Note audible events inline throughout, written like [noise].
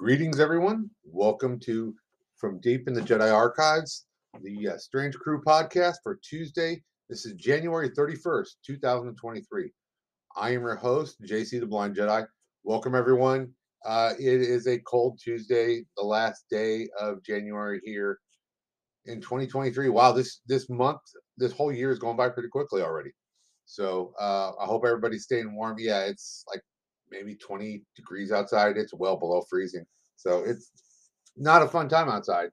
Greetings, everyone. Welcome to From Deep in the Jedi Archives, the uh, Strange Crew podcast for Tuesday. This is January 31st, 2023. I am your host, JC the Blind Jedi. Welcome, everyone. Uh, it is a cold Tuesday, the last day of January here in 2023. Wow, this this month, this whole year is going by pretty quickly already. So uh, I hope everybody's staying warm. Yeah, it's like maybe 20 degrees outside. It's well below freezing. So it's not a fun time outside.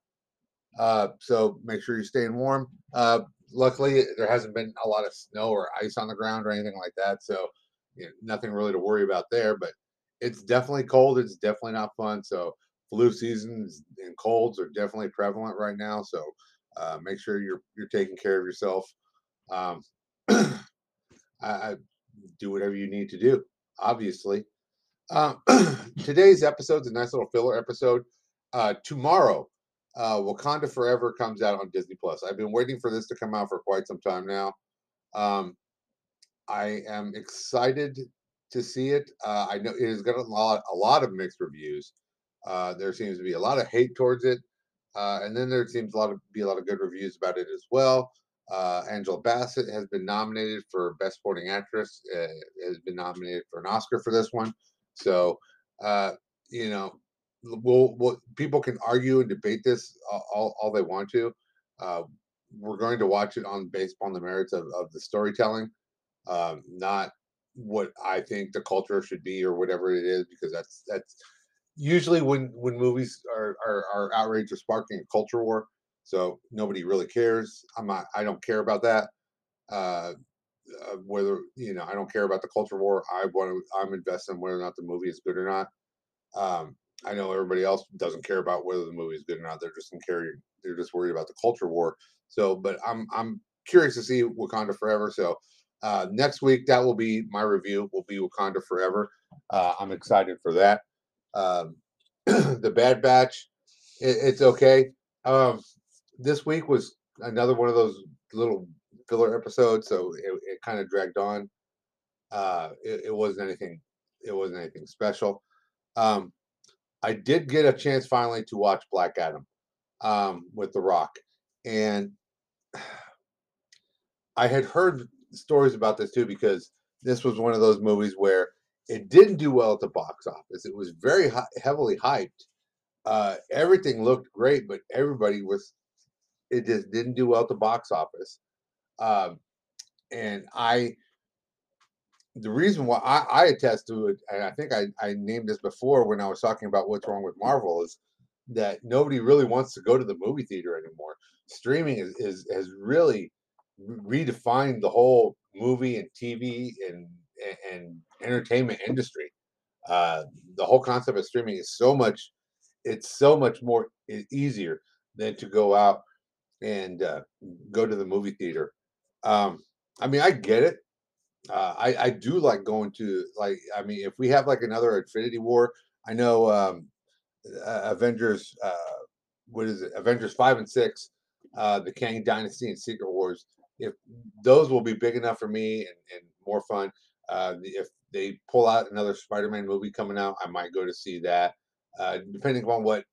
Uh, so make sure you're staying warm. Uh, luckily, there hasn't been a lot of snow or ice on the ground or anything like that. So you know, nothing really to worry about there. But it's definitely cold. It's definitely not fun. So flu seasons and colds are definitely prevalent right now. So uh, make sure you're you're taking care of yourself. Um, [clears throat] I, I do whatever you need to do obviously. Uh, [clears throat] today's episode is a nice little filler episode. Uh, tomorrow, uh, Wakanda Forever comes out on Disney Plus. I've been waiting for this to come out for quite some time now. Um, I am excited to see it. Uh, I know it has got a lot, a lot of mixed reviews. Uh, there seems to be a lot of hate towards it, uh, and then there seems a lot of be a lot of good reviews about it as well. Uh, Angela Bassett has been nominated for Best Supporting Actress. Uh, has been nominated for an Oscar for this one. So, uh, you know, we'll, we'll, people can argue and debate this all, all they want to. Uh, we're going to watch it on based on the merits of, of the storytelling, um, not what I think the culture should be or whatever it is, because that's that's usually when when movies are are, are outraged or sparking a culture war so nobody really cares. I'm not. I don't care about that. Uh, uh, whether you know, I don't care about the culture war. I want to. I'm invested in whether or not the movie is good or not. Um, I know everybody else doesn't care about whether the movie is good or not. They're just care. They're just worried about the culture war. So, but I'm I'm curious to see Wakanda Forever. So uh, next week that will be my review. Will be Wakanda Forever. Uh, I'm excited for that. Um, [clears throat] the Bad Batch, it, it's okay. Um, this week was another one of those little filler episodes, so it, it kind of dragged on. Uh, it, it, wasn't anything. It wasn't anything special. Um, I did get a chance finally to watch Black Adam um, with The Rock, and [sighs] I had heard stories about this too because this was one of those movies where it didn't do well at the box office. It was very heavily hyped. Uh, everything looked great, but everybody was it just didn't do well at the box office. Um, and I, the reason why I, I, attest to it, and I think I, I named this before when I was talking about what's wrong with Marvel, is that nobody really wants to go to the movie theater anymore. Streaming is, is has really redefined the whole movie and TV and and entertainment industry. Uh, the whole concept of streaming is so much, it's so much more easier than to go out and uh, go to the movie theater. Um, I mean, I get it. Uh, I I do like going to like. I mean, if we have like another Infinity War, I know um, uh, Avengers. Uh, what is it? Avengers five and six, uh, the Kang Dynasty and Secret Wars. If those will be big enough for me and, and more fun. Uh, if they pull out another Spider-Man movie coming out, I might go to see that. Uh, depending on what,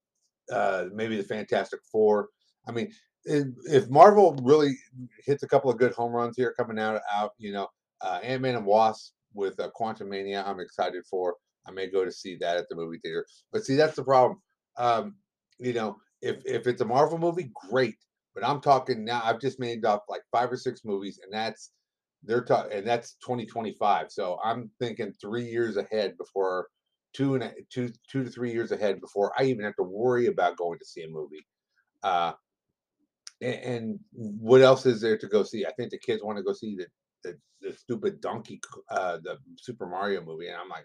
uh, maybe the Fantastic Four. I mean, if Marvel really hits a couple of good home runs here coming out, out you know, uh, Ant Man and Wasp with uh, Quantumania, I'm excited for. I may go to see that at the movie theater. But see, that's the problem. Um, you know, if if it's a Marvel movie, great. But I'm talking now. I've just made up like five or six movies, and that's they're talking, and that's 2025. So I'm thinking three years ahead before two and a, two two to three years ahead before I even have to worry about going to see a movie. Uh, and, and, what else is there to go see? I think the kids want to go see the the, the stupid Donkey, uh, the Super Mario movie, and I'm like,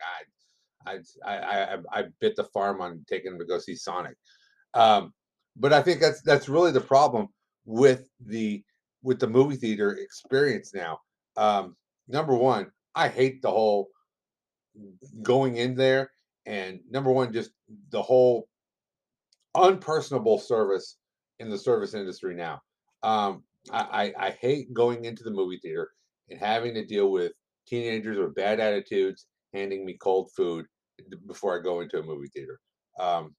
I, I, I, I, bit the farm on taking them to go see Sonic. Um, but I think that's that's really the problem with the with the movie theater experience now. Um, number one, I hate the whole going in there, and number one, just the whole unpersonable service in the service industry now. Um, I, I, I hate going into the movie theater and having to deal with teenagers with bad attitudes handing me cold food before I go into a movie theater. Um,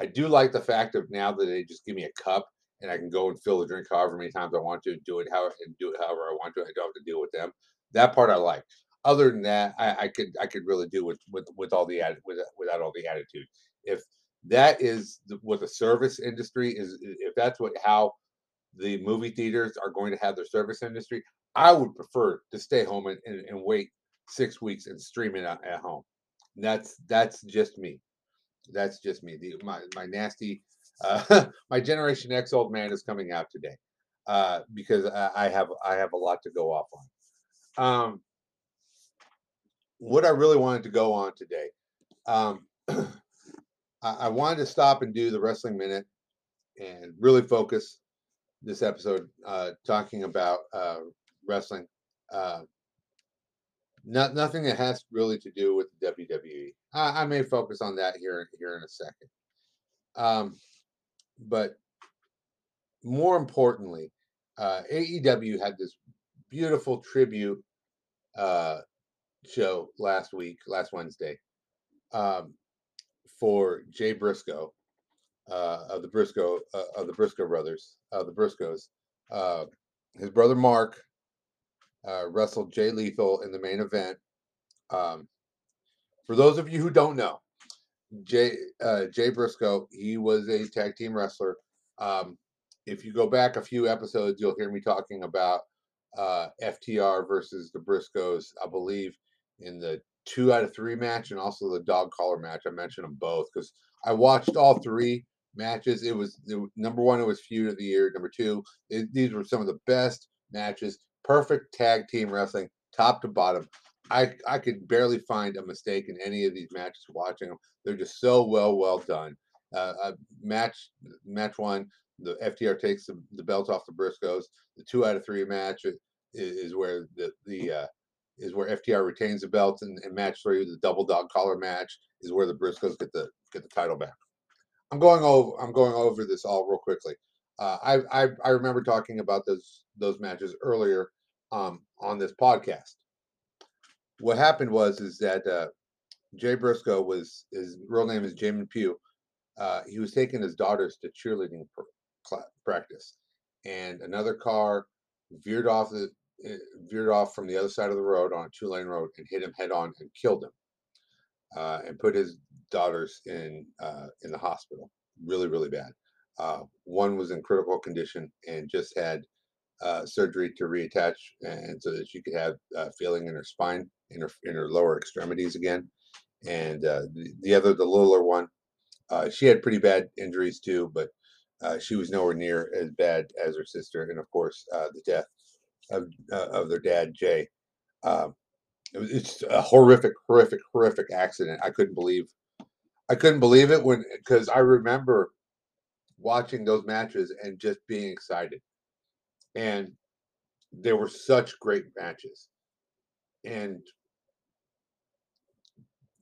I do like the fact of now that they just give me a cup and I can go and fill the drink however many times I want to, do it how and do it however I want to. I don't have to deal with them. That part I like. Other than that, I, I could I could really do with with with all the with, without all the attitude. If that is what the service industry is, if that's what how the movie theaters are going to have their service industry, I would prefer to stay home and, and, and wait six weeks and stream it at, home. That's that's just me. That's just me. The, my my nasty, [laughs] uh, my Generation X old man is coming out today uh, because I, I have I have a lot to go off on. Um, what I really wanted to go on today, um, [clears throat] I, wanted to stop and do the wrestling minute and really focus this episode uh, talking about uh, wrestling. Uh, not nothing that has really to do with WWE. I, I may focus on that here here in a second. Um, but more importantly, uh, AEW had this beautiful tribute uh, show last week, last Wednesday, um, for Jay Briscoe uh, of the Briscoe uh, of the Briscoe brothers, uh, the Briscoes. Uh, his brother Mark uh, wrestled Jay Lethal in the main event. Um, for those of you who don't know, Jay uh, Jay Briscoe, he was a tag team wrestler. Um, if you go back a few episodes, you'll hear me talking about FTR versus the Briscoes. I believe in the two out of three match and also the dog collar match. I mentioned them both because I watched all three matches. It was, it number one, it was feud of the year. Number two, it, these were some of the best matches. Perfect tag team wrestling, top to bottom. I I could barely find a mistake in any of these matches. Watching them, they're just so well well done. Uh, uh, match match one, the FTR takes the, the belt off the Briscoes. The two out of three match is, is where the the uh, is where FTR retains the belt, and, and match three, the double dog collar match, is where the Briscoes get the get the title back. I'm going over I'm going over this all real quickly. Uh, I, I I remember talking about those those matches earlier um, on this podcast. What happened was is that uh, Jay Briscoe was his real name is Jamin Pugh. Uh, he was taking his daughters to cheerleading pr- practice, and another car veered off the veered off from the other side of the road on a two lane road and hit him head on and killed him, uh, and put his daughters in uh, in the hospital, really really bad. Uh, one was in critical condition and just had uh, surgery to reattach, and so that she could have uh, feeling in her spine, in her in her lower extremities again. And uh, the, the other, the littler one, she had pretty bad injuries too, but she was nowhere near as bad as her sister. And of course, the death of of their dad, Jay. Um, it's a horrific, horrific, horrific accident. I couldn't believe I couldn't believe it when because I remember watching those matches and just being excited. And they were such great matches. And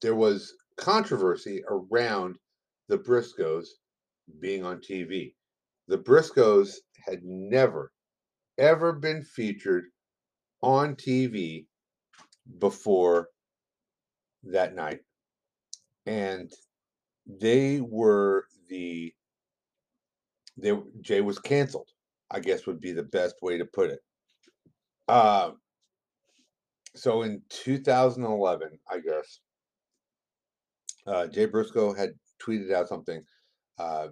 there was controversy around the Briscoes being on TV. The Briscoes had never, ever been featured on TV before that night. And they were the they Jay was canceled. I guess would be the best way to put it. Uh, so in 2011, I guess uh, Jay Briscoe had tweeted out something, uh,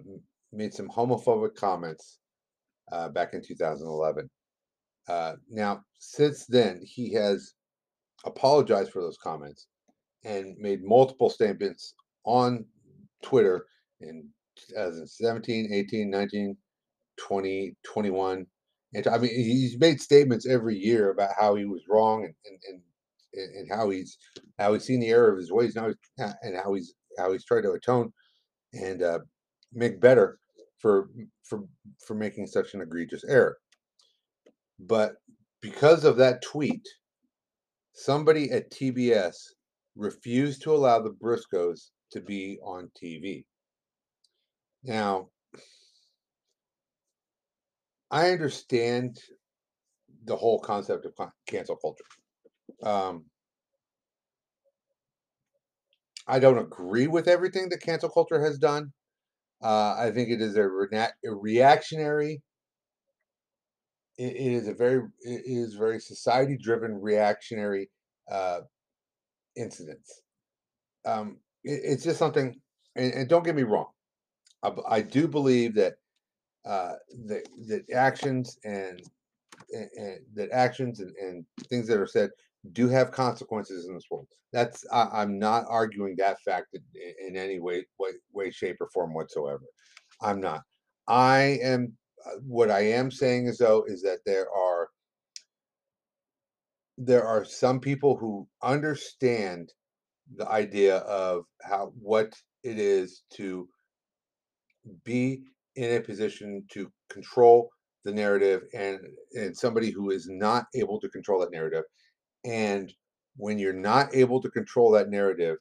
made some homophobic comments uh, back in 2011. Uh, now, since then, he has apologized for those comments and made multiple statements on Twitter in 2017, 18, 19, 20, 21. And I mean, he's made statements every year about how he was wrong and, and, and, and how he's how he's seen the error of his ways now and how he's how he's tried to atone and uh, make better for for for making such an egregious error. But because of that tweet, somebody at TBS refused to allow the Briscoes to be on TV. Now, I understand the whole concept of cancel culture. Um, I don't agree with everything that cancel culture has done. Uh, I think it is a, rena- a reactionary. It, it is a very it is very society driven reactionary uh, incidents. Um, it, it's just something, and, and, don't get me wrong, I, I do believe that uh, that that actions and, and, and that actions and, and things that are said do have consequences in this world. That's I, am not arguing that fact in, in any way, way, way, shape, or form whatsoever. I'm not. I am. Uh, what I am saying is though is that there are there are some people who understand the idea of how what it is to be in a position to control the narrative and and somebody who is not able to control that narrative and when you're not able to control that narrative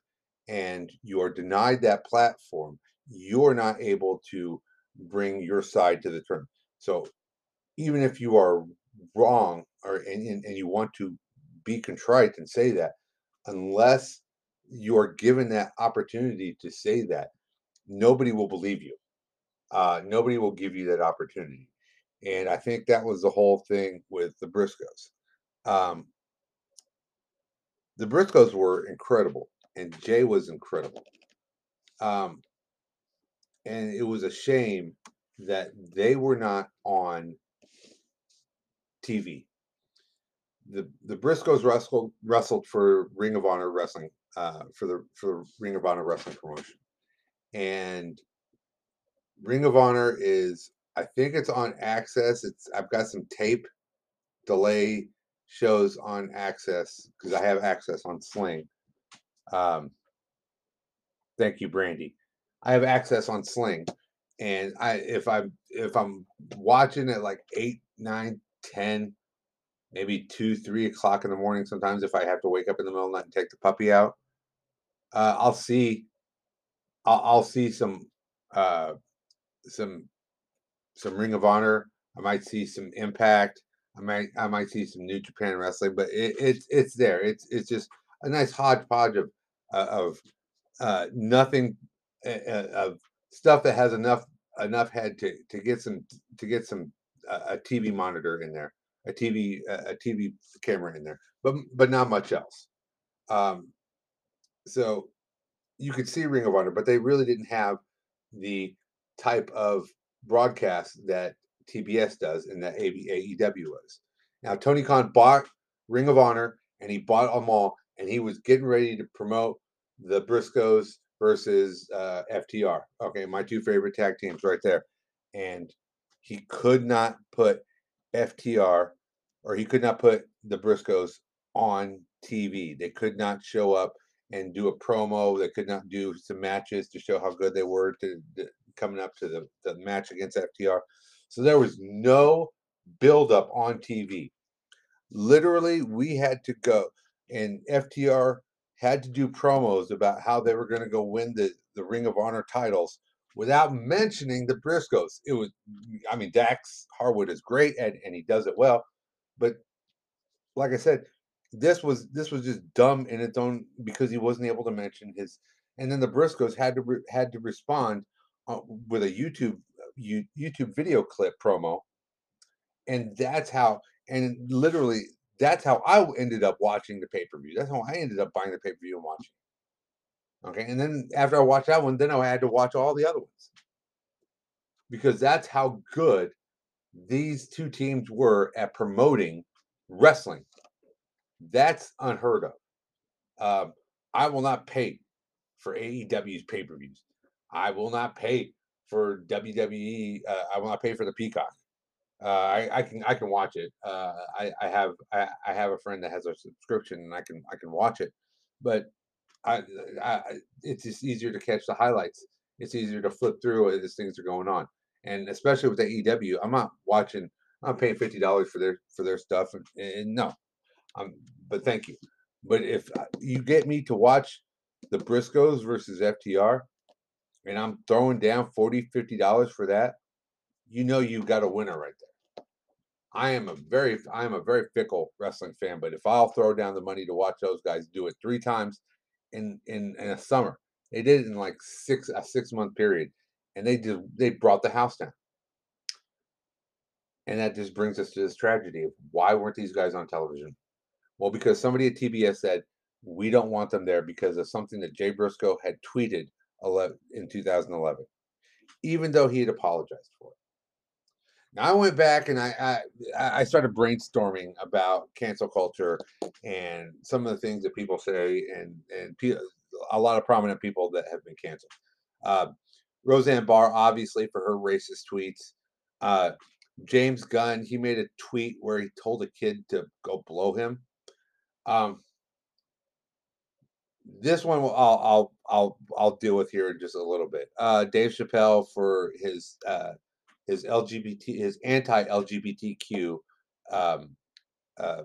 and you are denied that platform, you're not able to bring your side to the term. So even if you are wrong or and, and, and you want to be contrite and say that, unless you are given that opportunity to say that, nobody will believe you. Uh, nobody will give you that opportunity. And I think that was the whole thing with the Briscoes. Um, the Briscoes were incredible, and Jay was incredible. Um, and it was a shame that they were not on TV. The the Briscoes wrestled wrestled for Ring of Honor Wrestling uh, for the for Ring of Honor Wrestling promotion, and Ring of Honor is I think it's on AXS. It's I've got some tape delay shows on AXS because I have AXS on Sling. Um, thank you, Brandy. I have access on Sling, and I if I'm if I'm watching at like eight, nine, ten, maybe two, three o'clock in the morning. Sometimes if I have to wake up in the middle of the night and take the puppy out, uh, I'll see. I'll, I'll see some uh, some some Ring of Honor. I might see some Impact. I might I might see some New Japan wrestling, but it, it's it's there. It's it's just a nice hodgepodge of uh, of uh, nothing of stuff that has enough enough head to to get some to get some uh, a TV monitor in there, a TV a TV camera in there, but but not much else. Um, so you could see Ring of Honor, but they really didn't have the type of broadcast that TBS does and that AEW was. Now, Tony Khan bought Ring of Honor and he bought them all, and he was getting ready to promote the Briscoes versus uh, FTR. Okay, my two favorite tag teams right there. And he could not put FTR or he could not put the Briscoes on TV. They could not show up and do a promo. They could not do some matches to show how good they were to, to coming up to the, the match against FTR. So there was no buildup on TV. Literally, we had to go, and FTR had to do promos about how they were going to go win the, the Ring of Honor titles without mentioning the Briscoes. It was, I mean, Dax Harwood is great and, and he does it well, but like I said, this was this was just dumb in its own because he wasn't able to mention his. And then the Briscoes had to re, had to respond uh, with a YouTube YouTube video clip promo, and that's how. And literally, that's how I ended up watching the pay per view. That's how I ended up buying the pay per view and watching. Okay, and then after I watched that one, then I had to watch all the other ones because that's how good these two teams were at promoting wrestling. That's unheard of. Um, I will not pay for AEW's pay per views. I will not pay for WWE. Uh, I will not pay for the Peacock. Uh, I, I, can I can watch it. Uh, I, I have I, I, have a friend that has a subscription and I can I can watch it, but I, it's just easier to catch the highlights. It's easier to flip through as things are going on, and especially with the EW, I'm not watching. I'm paying fifty dollars for their for their stuff, and, and no, um, but thank you. But if uh, you get me to watch the Briscoes versus FTR, and I'm throwing down 40 $50 for that, you know you've got a winner right there. I am a very I am a very fickle wrestling fan, but if I'll throw down the money to watch those guys do it three times in in, in a summer. They did it in like six a six month period, and they just they brought the house down. And that just brings us to this tragedy of why weren't these guys on television? Well, because somebody at TBS said we don't want them there because of something that Jay Briscoe had tweeted in 2011, even though he had apologized for it. Now I went back and I, I I started brainstorming about cancel culture and some of the things that people say and and a lot of prominent people that have been canceled. Uh, Roseanne Barr, obviously, for her racist tweets. Uh, James Gunn, he made a tweet where he told a kid to go blow him. Um, this one I'll I'll I'll I'll deal with here in just a little bit. Uh, Dave Chappelle for his uh, his LGBT his anti LGBTQ um, uh,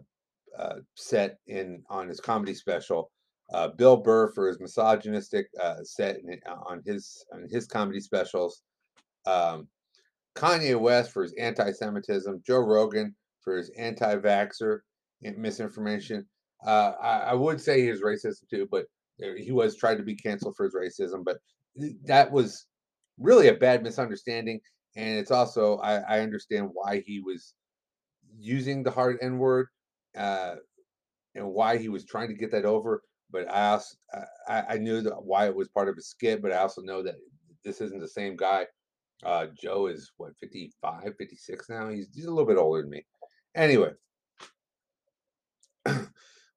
uh, set in on his comedy special. Uh, Bill Burr for his misogynistic uh, set in, on his on his comedy specials. Um, Kanye West for his anti-Semitism. Joe Rogan for his anti-vaxxer misinformation. Uh, I, I, would say he was racist too, but he was tried to be canceled for his racism. But that was really a bad misunderstanding, and it's also I, I understand why he was using the hard N word uh, and why he was trying to get that over. But I also I, I knew that why it was part of a skit, but I also know that this isn't the same guy. Uh, Joe is what 55, 56 now. He's, he's a little bit older than me. Anyway, [clears throat]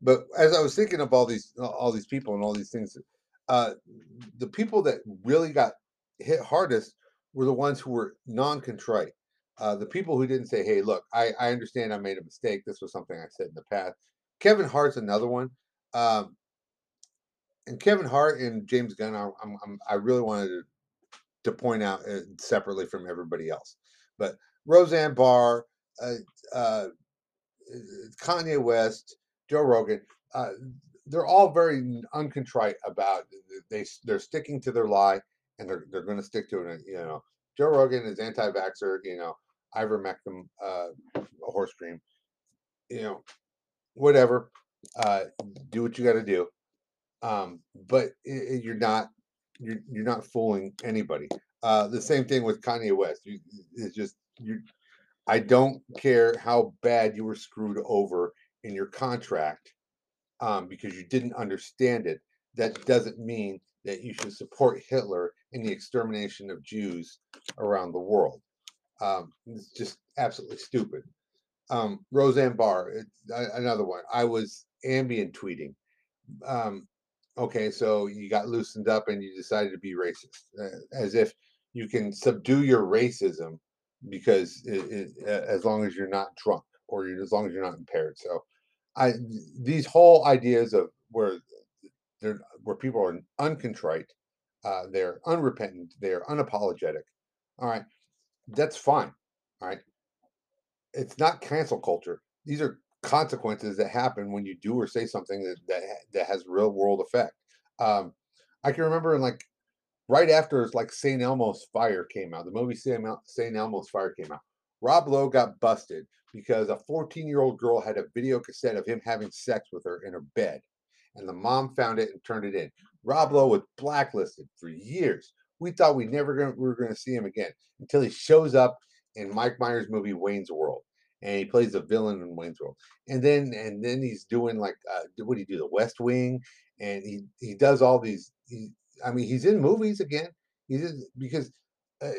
but as I was thinking of all these all these people and all these things, uh, the people that really got hit hardest were the ones who were non-contrite. Uh, the people who didn't say, "Hey, look, I, I understand I made a mistake. This was something I said in the past." Kevin Hart's another one, um, and Kevin Hart and James Gunn. I, I'm, i really wanted to, to point out uh, separately from everybody else, but Roseanne Barr, uh, uh Kanye West, Joe Rogan, uh, they're all very uncontrite about they they're sticking to their lie and they're they're going to stick to it. You know, Joe Rogan is anti-vaxxer. You know, ivermectin, uh, horse cream. You know, whatever. Uh, do what you got to do. Um, but it, it, you're not you're you're not fooling anybody. Uh, the same thing with Kanye West. You, it's just you. I don't care how bad you were screwed over in your contract um, because you didn't understand it, that doesn't mean that you should support Hitler in the extermination of Jews around the world. Um, it's just absolutely stupid. Um, Roseanne Barr, another one. I was Ambien tweeting. Um, okay, so you got loosened up and you decided to be racist, uh, as if you can subdue your racism because it, it, as long as you're not drunk or as long as you're not impaired. So I these whole ideas of where they're where people are uncontrite, uh, they're unrepentant, they're unapologetic. All right, that's fine. All right, it's not cancel culture. These are consequences that happen when you do or say something that that, that has real world effect. Um, I can remember in like right after like St. Elmo's Fire came out, the movie St. Elmo's Fire came out. Rob Lowe got busted because a 14 year old girl had a video cassette of him having sex with her in her bed. And the mom found it and turned it in. Rob Lowe was blacklisted for years. We thought we never gonna, we were going to see him again until he shows up in Mike Myers' movie Wayne's World, and he plays a villain in Wayne's World. And then and then he's doing like uh, what do you do? The West Wing, and he he does all these. He, I mean, he's in movies again. He's in, because uh,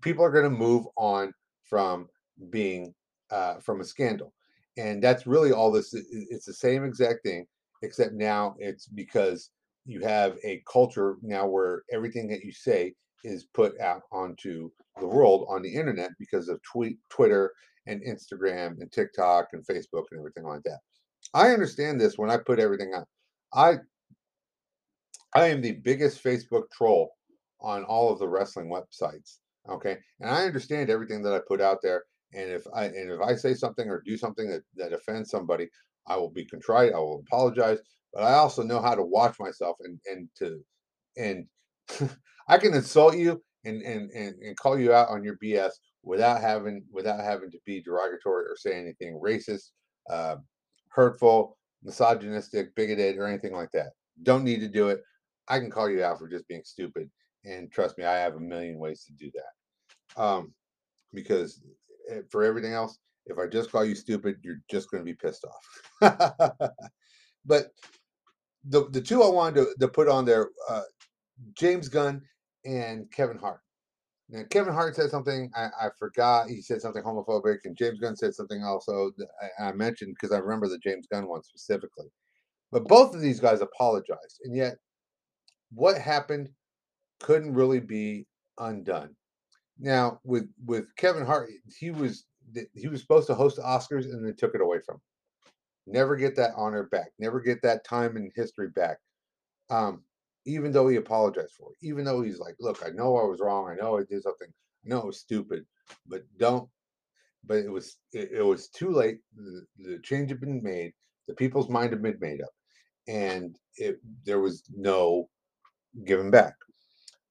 people are going to move on from being uh, from a scandal. And that's really all this. It's the same exact thing, except now it's because you have a culture now where everything that you say is put out onto the world on the internet because of tweet, Twitter and Instagram and TikTok and Facebook and everything like that. I understand this when I put everything out. I I am the biggest Facebook troll on all of the wrestling websites. Okay. And I understand everything that I put out there. And if I and if I say something or do something that, that offends somebody, I will be contrite, I will apologize. But I also know how to watch myself and and to and [laughs] I can insult you and, and and and call you out on your BS without having without having to be derogatory or say anything racist, uh, hurtful, misogynistic, bigoted, or anything like that. Don't need to do it. I can call you out for just being stupid. And trust me, I have a million ways to do that. Um, because eh, for everything else, if I just call you stupid, you're just going to be pissed off. [laughs] but the the two I wanted to, to put on there, uh, James Gunn and Kevin Hart. Now, Kevin Hart said something I, I, forgot. He said something homophobic, and James Gunn said something also I, I mentioned because I remember the James Gunn one specifically. But both of these guys apologized, and yet what happened couldn't really be undone. Now, with with Kevin Hart, he was he was supposed to host the Oscars, and they took it away from him. Never get that honor back. Never get that time in history back. Um, even though he apologized for it, even though he's like, look, I know I was wrong. I know I did something. I know it was stupid, but don't. But it was it, it was too late. The, the change had been made. The people's mind had been made up, and it there was no giving back.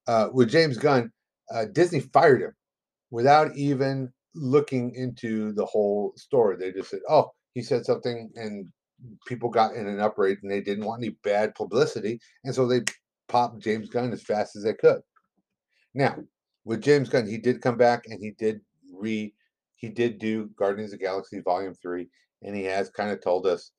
Uh, with James Gunn, uh, Disney fired him without even looking into the whole story. They just said, "Oh, he said something," and people got in an uproar, and they didn't want any bad publicity, and so they popped James Gunn as fast as they could. Now, with James Gunn, he did come back and he did re he did do Guardians of Galaxy Volume Three, and he has kind of told us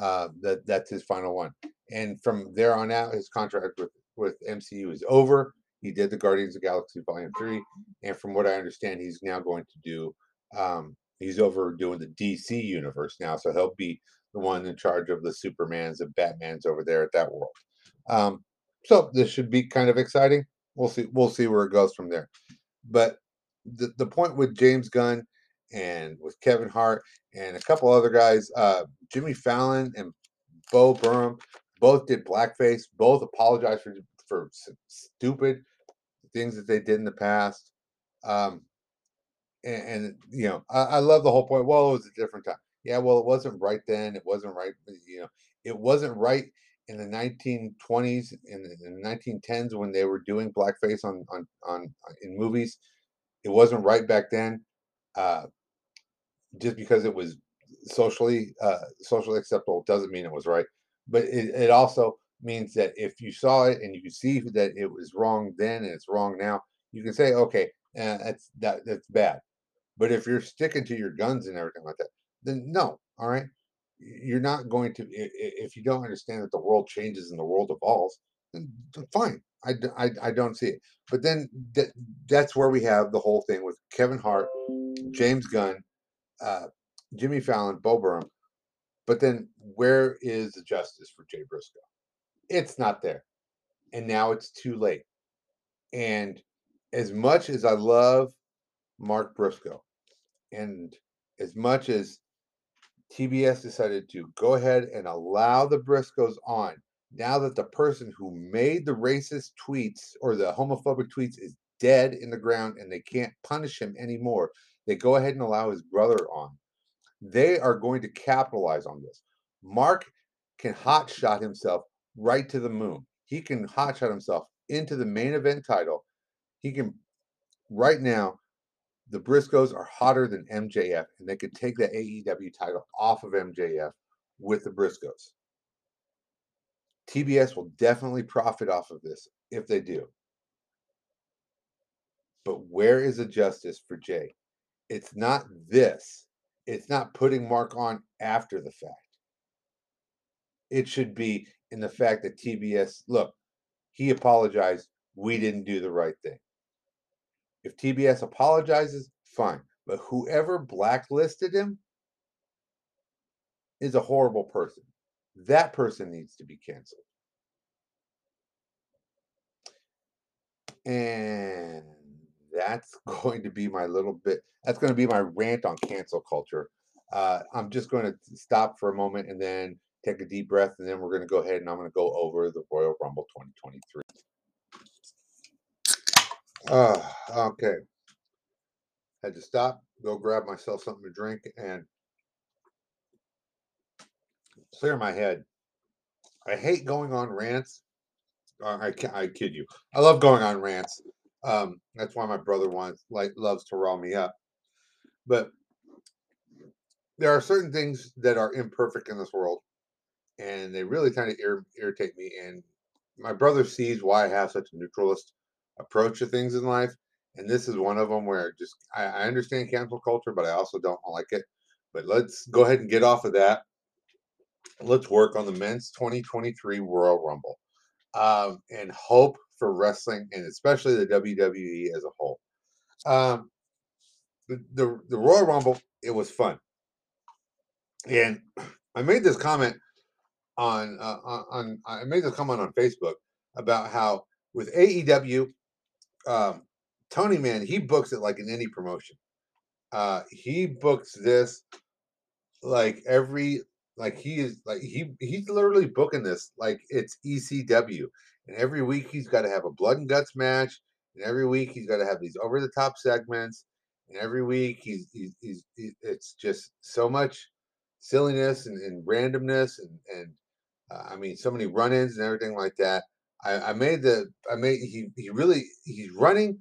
uh, that that's his final one. And from there on out, his contract with with MCU is over. He did the Guardians of Galaxy Volume Three, and from what I understand, he's now going to do. Um, he's over doing the DC universe now, so he'll be the one in charge of the Supermans and Batmans over there at that world. Um, so this should be kind of exciting. We'll see. We'll see where it goes from there. But the the point with James Gunn and with Kevin Hart and a couple other guys, uh, Jimmy Fallon and Bo Burnham, both did blackface. Both apologized for for stupid things that they did in the past. Um, and, and you know, I, I love the whole point. Well, it was a different time. Yeah, well, it wasn't right then. It wasn't right. You know, it wasn't right in the 1920s and in the 1910s when they were doing blackface on on on in movies. It wasn't right back then, uh, just because it was socially uh, socially acceptable doesn't mean it was right. But it, it also means that if you saw it and you see that it was wrong then and it's wrong now, you can say, okay, uh, that's that that's bad. But if you're sticking to your guns and everything like that, then no, all right? You're not going to if you don't understand that the world changes and the world evolves then fine I, I, I don't see it. But then that, that's where we have the whole thing with kevin hart james gunn uh, jimmy fallon bo burnham but then where is the justice for jay briscoe it's not there and now it's too late and as much as i love mark briscoe and as much as TBS decided to go ahead and allow the Briscoes on now that the person who made the racist tweets or the homophobic tweets is dead in the ground and they can't punish him anymore. They go ahead and allow his brother on. They are going to capitalize on this. Mark can hotshot himself right to the moon. He can hotshot himself into the main event title. He can right now the Briscoes are hotter than MJF, and they could take the AEW title off of MJF with the Briscoes. TBS will definitely profit off of this if they do. But where is the justice for Jay? It's not this. It's not putting Mark on after the fact. It should be in the fact that TBS, look, he apologized. We didn't do the right thing. If TBS apologizes, fine. But whoever blacklisted him is a horrible person. That person needs to be canceled. And that's [laughs] going to be my little bit, that's going to be my rant on cancel culture. Uh, I'm just going to stop for a moment and then take a deep breath, and then we're going to go ahead and I'm going to go over the Royal Rumble 2023. Uh, okay. Had to stop, go grab myself something to drink, and clear my head. I hate going on rants. Uh, I I kid you. I love going on rants. Um, that's why my brother wants like loves to rile me up. But there are certain things that are imperfect in this world, and they really kind of ir- irritate me. And my brother sees why I have such a neutralist approach to things in life, and this is one of them where just I, I understand cancel culture, but I also don't like it. But let's go ahead and get off of that. Let's work on the men's 2023 Royal Rumble um, and hope for wrestling and especially the WWE as a whole. Um, the, the the Royal Rumble it was fun, and [clears throat] I made this comment on uh, on I made this comment on Facebook about how with AEW, um, Tony man he books it like in any promotion. Uh, he books this like every like he is like he he's literally booking this like it's ECW, and every week he's got to have a blood and guts match, and every week he's got to have these over the top segments, and every week he's he's, he's, he's it's just so much silliness and, and randomness and and uh, I mean so many run-ins and everything like that. I, I made the I made he he really he's running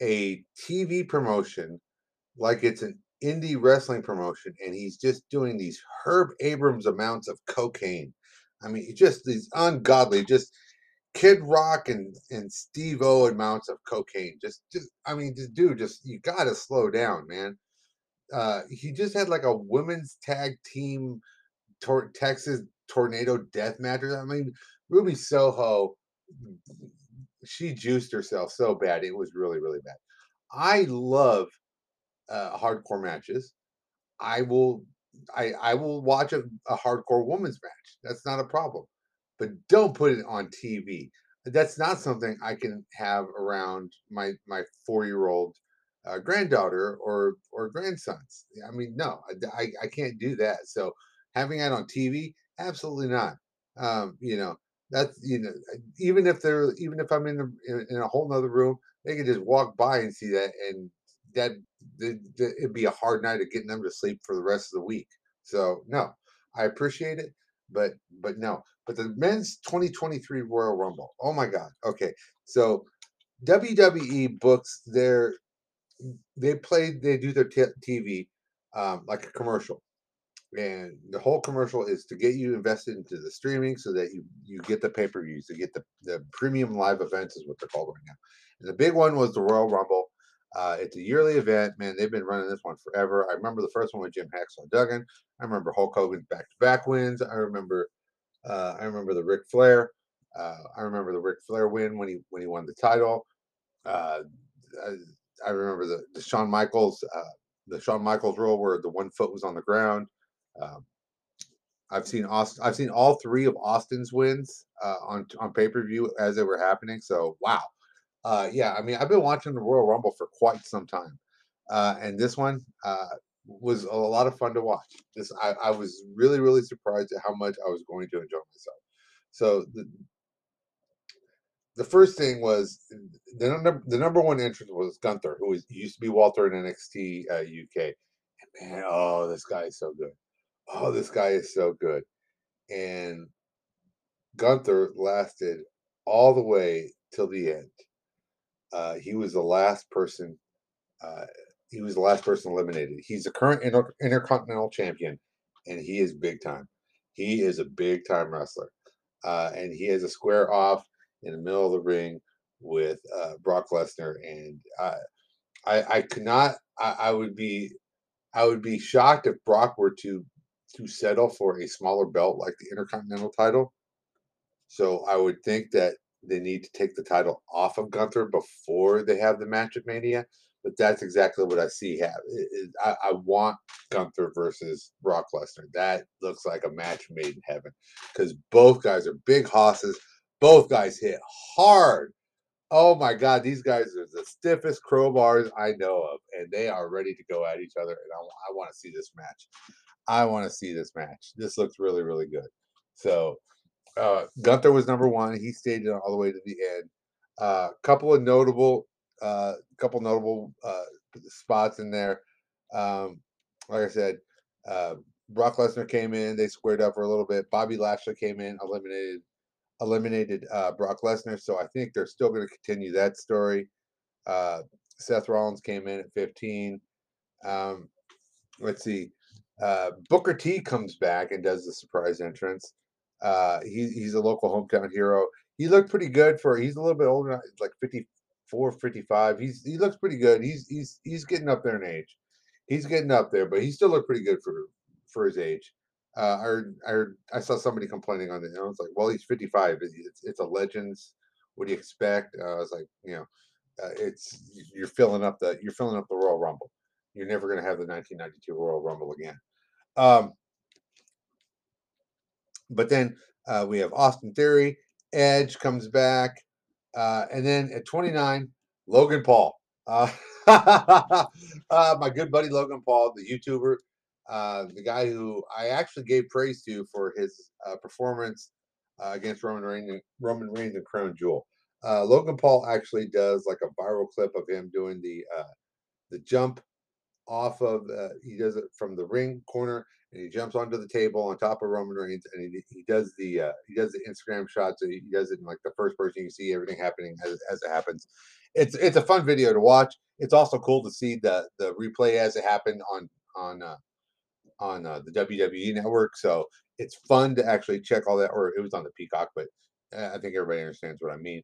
a TV promotion like it's an indie wrestling promotion, and he's just doing these Herb Abrams amounts of cocaine. I mean, just these ungodly, just Kid Rock and and Steve O amounts of cocaine. Just, just I mean, just dude, just you gotta slow down, man. Uh, he just had like a women's tag team Texas tornado death match. I mean, Ruby Soho, she juiced herself so bad. It was really, really bad. I love uh, hardcore matches. I will I I will watch a, a hardcore women's match. That's not a problem. But don't put it on TV. That's not something I can have around my my four year old uh, granddaughter or or grandsons. I mean, no, I, I, I can't do that. So having that on TV, absolutely not. Um, you know, that's you know, even if they're even if I'm in the in, a whole nother room, they can just walk by and see that and that it'd be a hard night of getting them to sleep for the rest of the week. So no, I appreciate it, but but no. But the men's 2023 Royal Rumble. Oh my God. Okay, so WWE books their they play they do their t- TV um, like a commercial, and the whole commercial is to get you invested into the streaming so that you you get the pay per views, to get the the premium live events is what they're called right now. And the big one was the Royal Rumble. Uh, it's a yearly event, man. They've been running this one forever. I remember the first one with Jim Hacksaw Duggan. I remember Hulk Hogan's back-to-back wins. I remember, uh, I remember the Ric Flair. Uh, I remember the Ric Flair win when he when he won the title. Uh, I, I, remember the, the Shawn Michaels, uh, the Shawn Michaels rule where the one foot was on the ground. Um, I've seen Austin. I've seen all three of Austin's wins uh, on on pay per view as they were happening. So wow, uh, yeah, I mean, I've been watching the Royal Rumble for quite some time, uh, and this one uh, was a lot of fun to watch. This I, I, was really, really surprised at how much I was going to enjoy myself. So the the first thing was the number the number one entrant was Gunther, who was, used to be Walter in NXT UK. Uh, and man, oh, this guy is so good. Oh, this guy is so good. And Gunther lasted all the way till the end. Uh, he was the last person. Uh, he was the last person eliminated. He's the current inter- intercontinental champion, and he is big time. He is a big time wrestler, uh, and he has a square off in the middle of the ring with uh, Brock Lesnar, and I, I could not. I, I would be, I would be shocked if Brock were to to settle for a smaller belt like the Intercontinental title. So I would think that they need to take the title off of Gunther before they have the match at Mania. But that's exactly what I see have. I, I, want Gunther versus Brock Lesnar. That looks like a match made in heaven because both guys are big hosses. Both guys hit hard. Oh my God, these guys are the stiffest crowbars I know of, and they are ready to go at each other. And I, I want to see this match. I want to see this match. This looks really, really good. So uh, Gunther was number one. He stayed all the way to the end. A uh, couple of notable, uh, couple notable uh, spots in there. Um, like I said, uh, Brock Lesnar came in. They squared up for a little bit. Bobby Lashley came in, eliminated eliminated uh, Brock Lesnar. So I think they're still going to continue that story. Uh, Seth Rollins came in at 15. Um, let's see. Uh, Booker T comes back and does the surprise entrance. Uh, he, he's a local hometown hero. He looked pretty good for. He's a little bit older, like 54, 55. He's he looks pretty good. He's he's he's getting up there in age. He's getting up there, but he still looked pretty good for for his age. Uh, I heard, I heard, I saw somebody complaining on it. And I was like, well, he's 55. It's, it's a Legends. What do you expect? Uh, I was like, you know, uh, it's you're filling up the you're filling up the Royal Rumble. You're never going to have the 1992 Royal Rumble again. Um, but then uh, we have Austin Theory, Edge comes back, uh, and then at 29, Logan Paul. Uh, [laughs] uh, my good buddy Logan Paul, the YouTuber, uh, the guy who I actually gave praise to for his uh, performance against Roman Reigns, Roman Reigns and Crown Jewel. Logan Paul actually does like a viral clip of him doing the the jump off of. Uh, he does it from the ring corner and he jumps onto the table on top of Roman Reigns and he, he does the he does the Instagram shots. He does it in like the first person you see everything happening as, as it happens. It's it's a fun video to watch. It's also cool to see the the replay as it happened on on uh, on uh, the WWE network. So it's fun to actually check all that, or it was on the Peacock, but uh, I think everybody understands what I mean.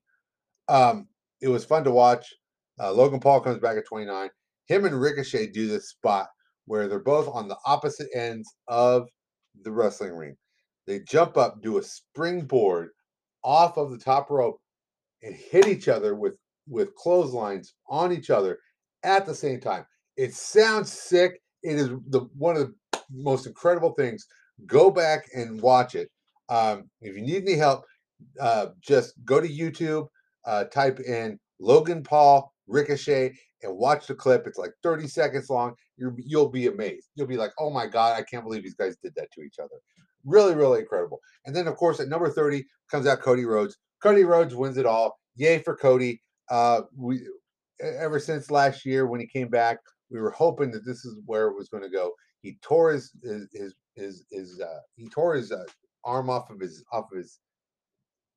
Um, it was fun to watch. Uh, Logan Paul comes back at 29. Him and Ricochet do this spot where they're both on the opposite ends of the wrestling ring. They jump up, do a springboard off of the top rope, and hit each other with with clotheslines on each other at the same time. It sounds sick. It is the one of the most incredible things. Go back and watch it. Um, if you need any help, uh, just go to YouTube, uh, type in Logan Paul Ricochet, and watch the clip. It's like 30 seconds long. you will be amazed. You'll be like, oh my God, I can't believe these guys did that to each other. Really, really incredible. And then, of course, at number 30 comes out Cody Rhodes. Cody Rhodes wins it all. Yay for Cody. Uh, we ever since last year when he came back, we were hoping that this is where it was going to go. He tore his his his his, his uh, he tore his uh, arm off of his off of his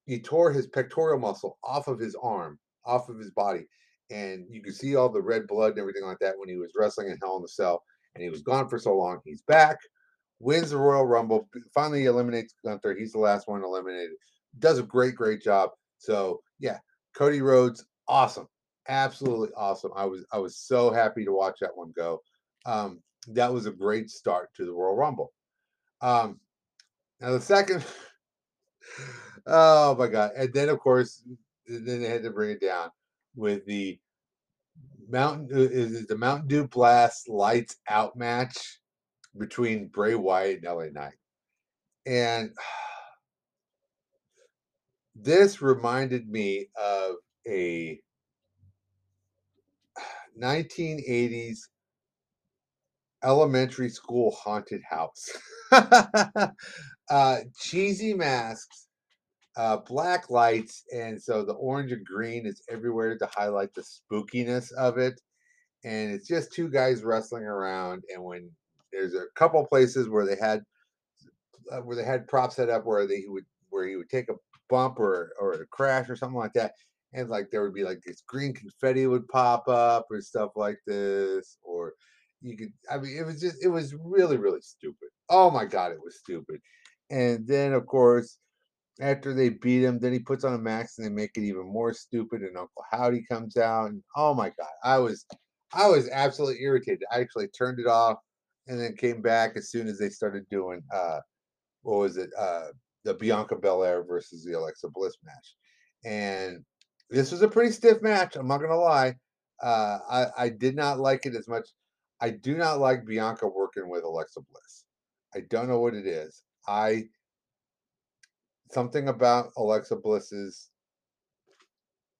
he tore his pectoral muscle off of his arm, off of his body, and you could see all the red blood and everything like that when he was wrestling in Hell in the Cell, and he was gone for so long. He's back, wins the Royal Rumble, finally eliminates Gunther. He's the last one eliminated. Does a great, great job. So yeah, Cody Rhodes, awesome, absolutely awesome. I was I was so happy to watch that one go. Um, that was a great start to the Royal Rumble. Um, now the second, [laughs] oh my god! And then of course, then they had to bring it down with the Mountain uh, is the Mountain Dew Blast Lights Out match between Bray Wyatt and LA Knight, and [sighs] this reminded me of a [sighs] 1980s elementary school haunted house. [laughs] uh, cheesy masks, uh, black lights, and so the orange and green is everywhere to highlight the spookiness of it. And it's just two guys wrestling around. And when there's a couple places where they had uh, where they had props set up where they would where he would take a bump or or a crash or something like that, and like there would be like this green confetti would pop up or stuff like this, or you could i mean it was just it was really really stupid oh my god it was stupid and then of course after they beat him then he puts on a mask and they make it even more stupid and uncle howdy comes out and oh my god i was i was absolutely irritated i actually turned it off and then came back as soon as they started doing uh what was it uh the bianca belair versus the alexa bliss match and this was a pretty stiff match i'm not gonna lie uh, I, I did not like it as much I do not like Bianca working with Alexa Bliss. I don't know what it is. I something about Alexa Bliss's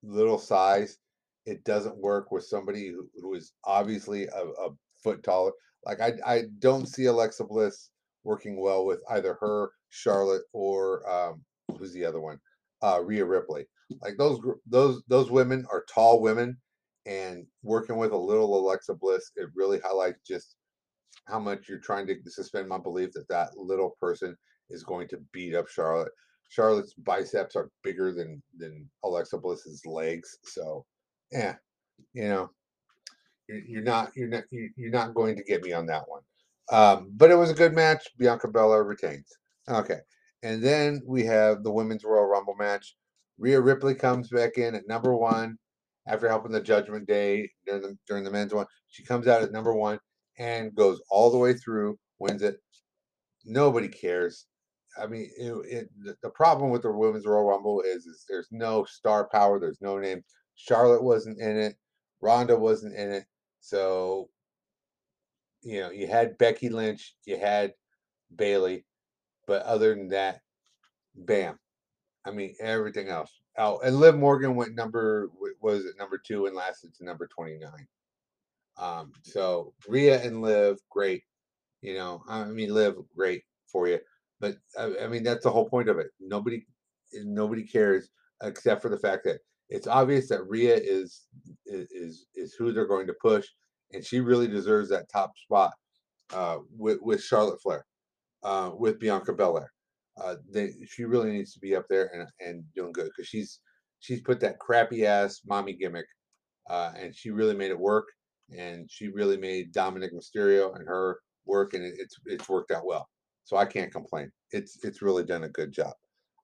little size. It doesn't work with somebody who, who is obviously a, a foot taller. Like I, I don't see Alexa Bliss working well with either her, Charlotte, or um, who's the other one, uh, Rhea Ripley. Like those, those, those women are tall women and working with a little Alexa Bliss, it really highlights just how much you're trying to suspend my belief that that little person is going to beat up Charlotte. Charlotte's biceps are bigger than than Alexa Bliss's legs, so yeah, you know, you're, you're not you're not you're not going to get me on that one. Um, but it was a good match. Bianca Belair retains. Okay, And then we have the women's Royal Rumble match. Rhea Ripley comes back in at number one after helping the Judgment Day during the during the men's one. She comes out at number one and goes all the way through, wins it. Nobody cares. I mean, it, it, the problem with the women's Royal Rumble is, is there's no star power. There's no name. Charlotte wasn't in it. Ronda wasn't in it. So, you know, you had Becky Lynch, you had Bayley, but other than that, bam. I mean, everything else. Oh, and Liv Morgan went number was it number two and lasted to number twenty nine. Um, so Rhea and Liv, great. You know, I mean, Liv, great for you. But I, I mean, that's the whole point of it. Nobody, nobody cares except for the fact that it's obvious that Rhea is is is who they're going to push, and she really deserves that top spot uh, with with Charlotte Flair, uh, with Bianca Belair. Uh, they, she really needs to be up there and, and doing good because she's she's put that crappy ass mommy gimmick, uh, and she really made it work, and she really made Dominik Mysterio and her work, and it, it's it's worked out well. So I can't complain. It's it's really done a good job.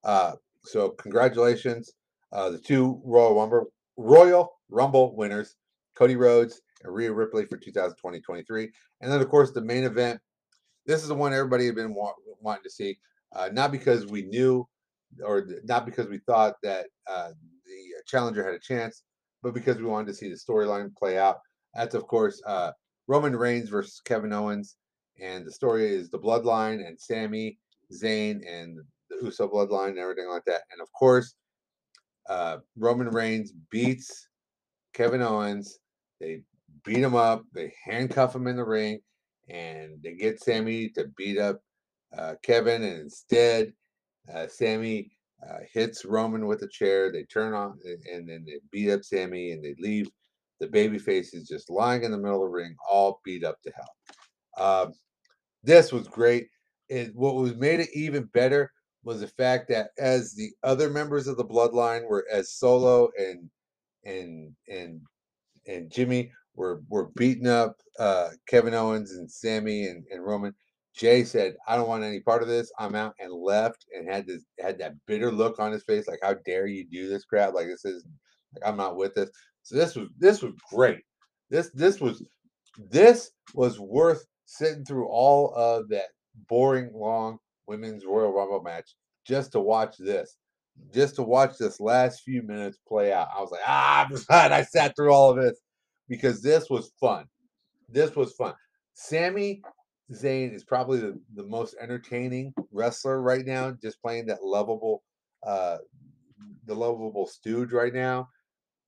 Uh, so congratulations, uh, the two Royal Rumble Royal Rumble winners, Cody Rhodes and Rhea Ripley for 2020-23, and then of course the main event. This is the one everybody had been wa- wanting to see, uh, not because we knew or not because we thought that uh, the challenger had a chance, but because we wanted to see the storyline play out. That's of course uh, Roman Reigns versus Kevin Owens and the story is the bloodline and Sami, Zayn and the Uso bloodline and everything like that. And of course, uh, Roman Reigns beats Kevin Owens. They beat him up. They handcuff him in the ring, and they get Sami to beat up uh, Kevin. And instead, uh, Sami uh, hits Roman with a chair. They turn on, and then they beat up Sami, and they leave the baby faces just lying in the middle of the ring, all beat up to hell. This was great. And what was made it even better was the fact that as the other members of the bloodline were as Solo and and and and Jimmy were were beating up uh, Kevin Owens and Sami and, and Roman. Jey said, "I don't want any part of this. I'm out," and left, and had this had that bitter look on his face, like, "How dare you do this crap? Like this is, like I'm not with this." So this was this was great. This this was this was worth sitting through all of that boring, long women's Royal Rumble match just to watch this, just to watch this last few minutes play out. I was like, ah, I'm [laughs] glad I sat through all of this because this was fun. This was fun. Sami Zayn is probably the, the most entertaining wrestler right now, just playing that lovable, uh, the lovable stooge right now.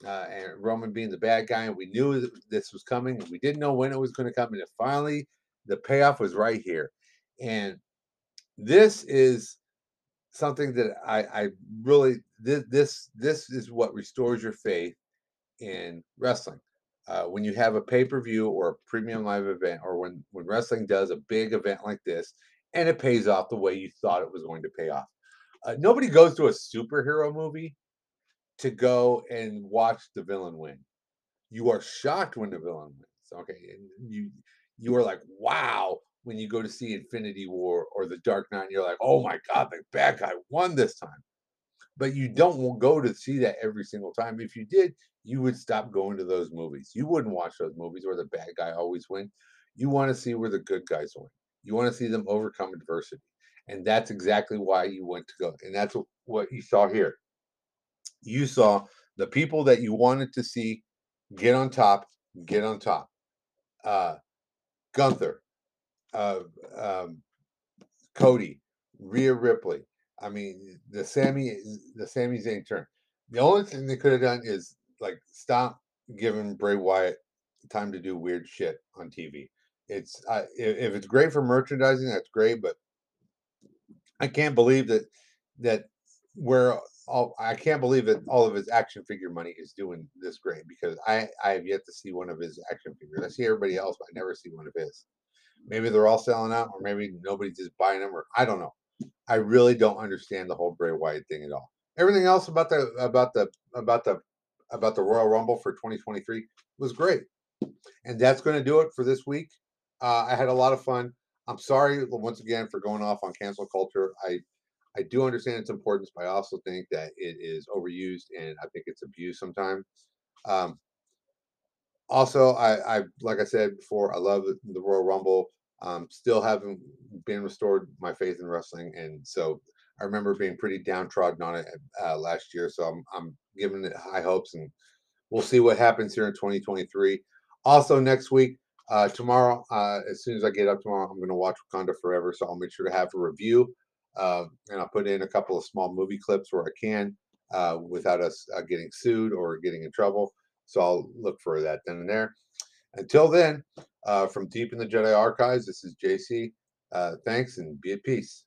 Uh, and Roman being the bad guy, and we knew this was coming. We didn't know when it was going to come, and it finally the payoff was right here. And this is something that I, I really this this is what restores your faith in wrestling. Uh, when you have a pay per view or a premium live event, or when when wrestling does a big event like this, and it pays off the way you thought it was going to pay off. Uh, nobody goes to a superhero movie to go and watch the villain win. You are shocked when the villain wins. Okay, and you you are like, wow, when you go to see Infinity War or The Dark Knight, and you're like, oh my God, the bad guy won this time. But you don't go to see that every single time. If you did, you would stop going to those movies. You wouldn't watch those movies where the bad guy always wins. You want to see where the good guys win. You want to see them overcome adversity. And that's exactly why you went to go. And that's what you saw here. You saw the people that you wanted to see get on top, get on top. Uh, Gunther, uh, um, Cody, Rhea Ripley. I mean, the Sami, the Sami Zayn turn. The only thing they could have done is like stop giving Bray Wyatt time to do weird shit on TV. It's if, if it's great for merchandising, that's great. But I can't believe that that where all I can't believe that all of his action figure money is doing this great because I I have yet to see one of his action figures. I see everybody else, but I never see one of his. Maybe they're all selling out, or maybe nobody's just buying them, or I don't know. I really don't understand the whole Bray Wyatt thing at all. Everything else about the about the about the about the Royal Rumble for 2023 was great, and that's going to do it for this week. Uh, I had a lot of fun. I'm sorry once again for going off on cancel culture. I I do understand its importance, but I also think that it is overused and I think it's abused sometimes. Um, also, I, I like I said before, I love the, the Royal Rumble. Um, still haven't been restored my faith in wrestling, and so I remember being pretty downtrodden on it uh, last year. So I'm I'm giving it high hopes, and we'll see what happens here in 2023. Also, next week, uh, tomorrow, uh, as soon as I get up tomorrow, I'm going to watch Wakanda Forever. So I'll make sure to have a review, uh, and I'll put in a couple of small movie clips where I can, uh, without us uh, getting sued or getting in trouble. So I'll look for that then and there. Until then, uh, from deep in the Jedi archives, this is JC. Uh, thanks and be at peace.